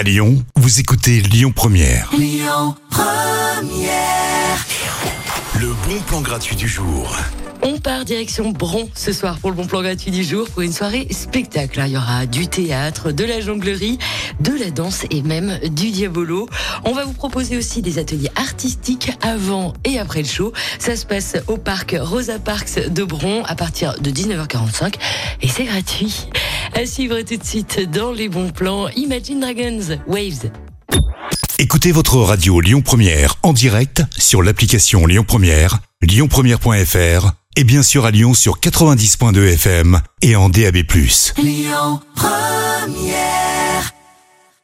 À Lyon, vous écoutez Lyon Première. Le bon plan gratuit du jour. On part direction Bron ce soir pour le bon plan gratuit du jour pour une soirée spectacle. Il y aura du théâtre, de la jonglerie, de la danse et même du diabolo. On va vous proposer aussi des ateliers artistiques avant et après le show. Ça se passe au parc Rosa Parks de Bron à partir de 19h45 et c'est gratuit. À suivre tout de suite dans les bons plans Imagine Dragons Waves. Écoutez votre radio Lyon Première en direct sur l'application Lyon Première, lyonpremière.fr et bien sûr à Lyon sur 90.2 FM et en DAB+. Lyon Première